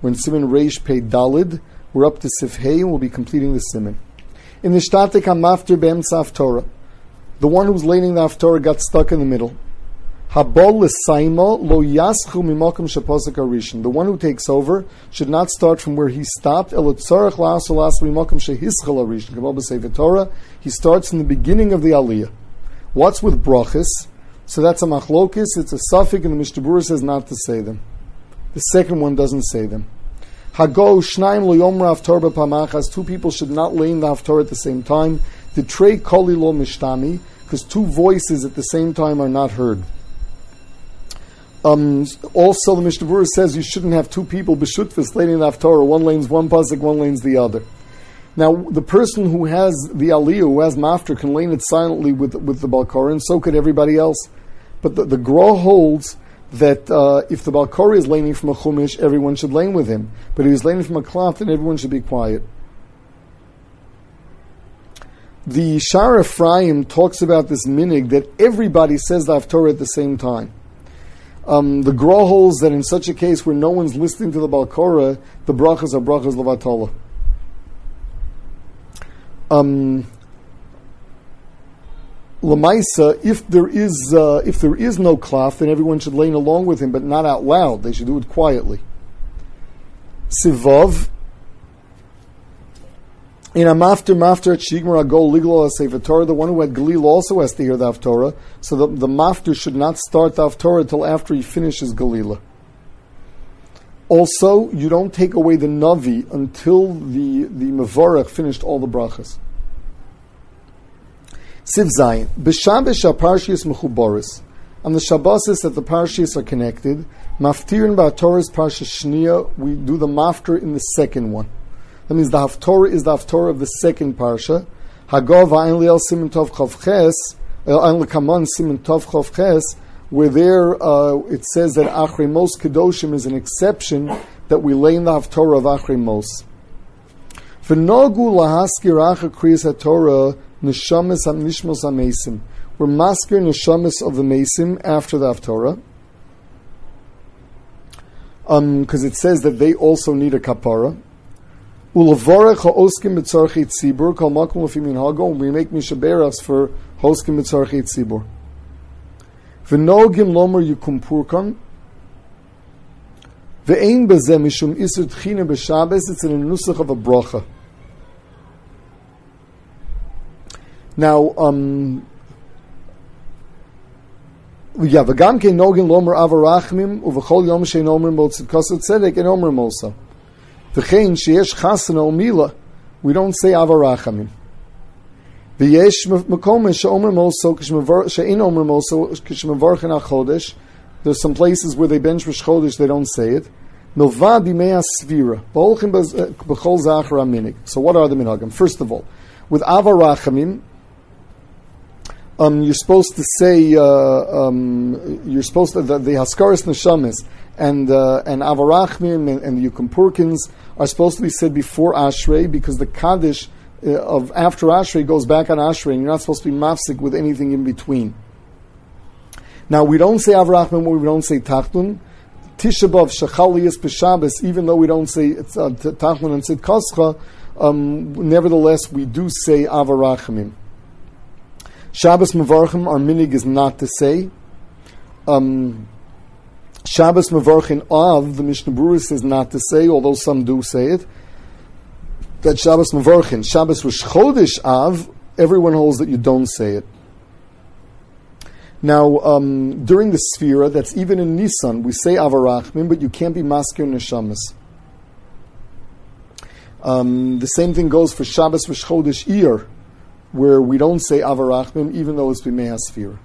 We're in Siman Reish Pei Dalid. We're up to Seif Hey and we'll be completing the Simon. In the Shtatik HaMaftir Be'emtza Torah, the one who's leaning the Haftorah got stuck in the middle. Habol l'saimo lo yaschu mimokim shaposik arishin. The one who takes over should not start from where he stopped. El tzarech la'asu la'asu mimokim shehischel arishin. Kabbalah b'sefer Torah. He starts in the beginning of the aliyah. What's with brachas? So that's a machlokis. It's a suffix, and the Mishnah says not to say them. The second one doesn't say them. Hago shnaim lo yom Torah pamachas. Two people should not lay in the haftorah at the same time. The trey koli lo mishtami, because two voices at the same time are not heard. Um, also, the Mishnah says you shouldn't have two people b'shutvis leaning the haftorah. One lanes one pasuk, one lanes the other. Now, the person who has the aliyah, who has mafter, can lane it silently with with the balkor, and so could everybody else. But the, the Gra holds that uh, if the balkor is laning from a chumish, everyone should lane with him. But if he's laning from a cloth, then everyone should be quiet. The Shaar Ephraim talks about this minig that everybody says the Haftorah at the same time. Um, the Gra holds that in such a case where no one's listening to the Balkora, the brachas are brachas levatola. Um, Lamaisa, if there is uh, if there is no cloth, then everyone should lane along with him, but not out loud. They should do it quietly. Sivav, in a mafter mafter at shigmar agol liglo Torah, the one who had galil also has to hear the Haftorah. So the, the mafter should not start the Haftorah until after he finishes galila. Also, you don't take away the navi until the the mevorach finished all the brachas. Siv Zayin b'shabesh aparshiyas mechuboris. On the Shabbosis that the parshiyas are connected, maftirin ba'Torah's parsha shnia, we do the mafter in the second one. That means the Haftorah is the Haftorah of the second parsha. Hagov Ayin Liel Simen Tov Chav Ches, Ayin Lekaman Simen Tov Chav where there uh, it says that Achrei Mos Kedoshim is an exception that we lay in the Haftorah of Achrei Mos. V'nogu lahaskir acha kriyas haTorah neshamis nishmos amesim. We're maskir neshamis of the mesim after the Haftorah. Because um, it says that they also need a kapara. Ulavorech ha'oskim b'tzarchi tzibur kol makom lefi minhago and we make mishaberas for hoskim b'tzarchi tzibur. V'nogim lomer yukumpurkan Ve'ein bezeh mishum isur tchina b'shabes it's in a nusach of a bracha. Now, um, yeah, v'gam ke nogin lomer avarachmim uv'chol yom shein omer mo tzidkosot tzedek en omer mosa. V'chein sheyesh chasana umila, we don't say avarachamim. V'yesh mekom she'omer moso she'in omer moso k'shmevarchen achodesh. There's some places where they bench Rosh Chodesh, they don't say it. Milvad b'mei svira. B'olchim b'chol zachar minig. So what are the minhagim? First of all, with avarachamim, um, you're supposed to say uh, um, you're supposed to the, the haskaris neshamis and uh, and avarachmim and, and the yukampurkins are supposed to be said before Ashrei because the Kaddish uh, of after Ashrei goes back on Ashrei and you're not supposed to be mafsik with anything in between. Now we don't say Avrahman we don't say Tachtun. Tishabov Shechaliyas B'Shabbos, even though we don't say it's uh, and Tzid um, nevertheless we do say Avarachmim. Shabbos Mavarchim, our minig is not to say. Um, Shabbos Mavarchin Av, the Mishnah Berurah says not to say, although some do say it. That Shabbos Mavarchin, Shabbos Rosh Chodesh Av, everyone holds that you don't say it. Now, um, during the Sphira, that's even in Nisan, we say Avarachmin, but you can't be Maskir Neshamas. Um, the same thing goes for Shabbos Rosh Chodesh Ir, where we don't say Avarachmin, even though it's B'mei Sphira.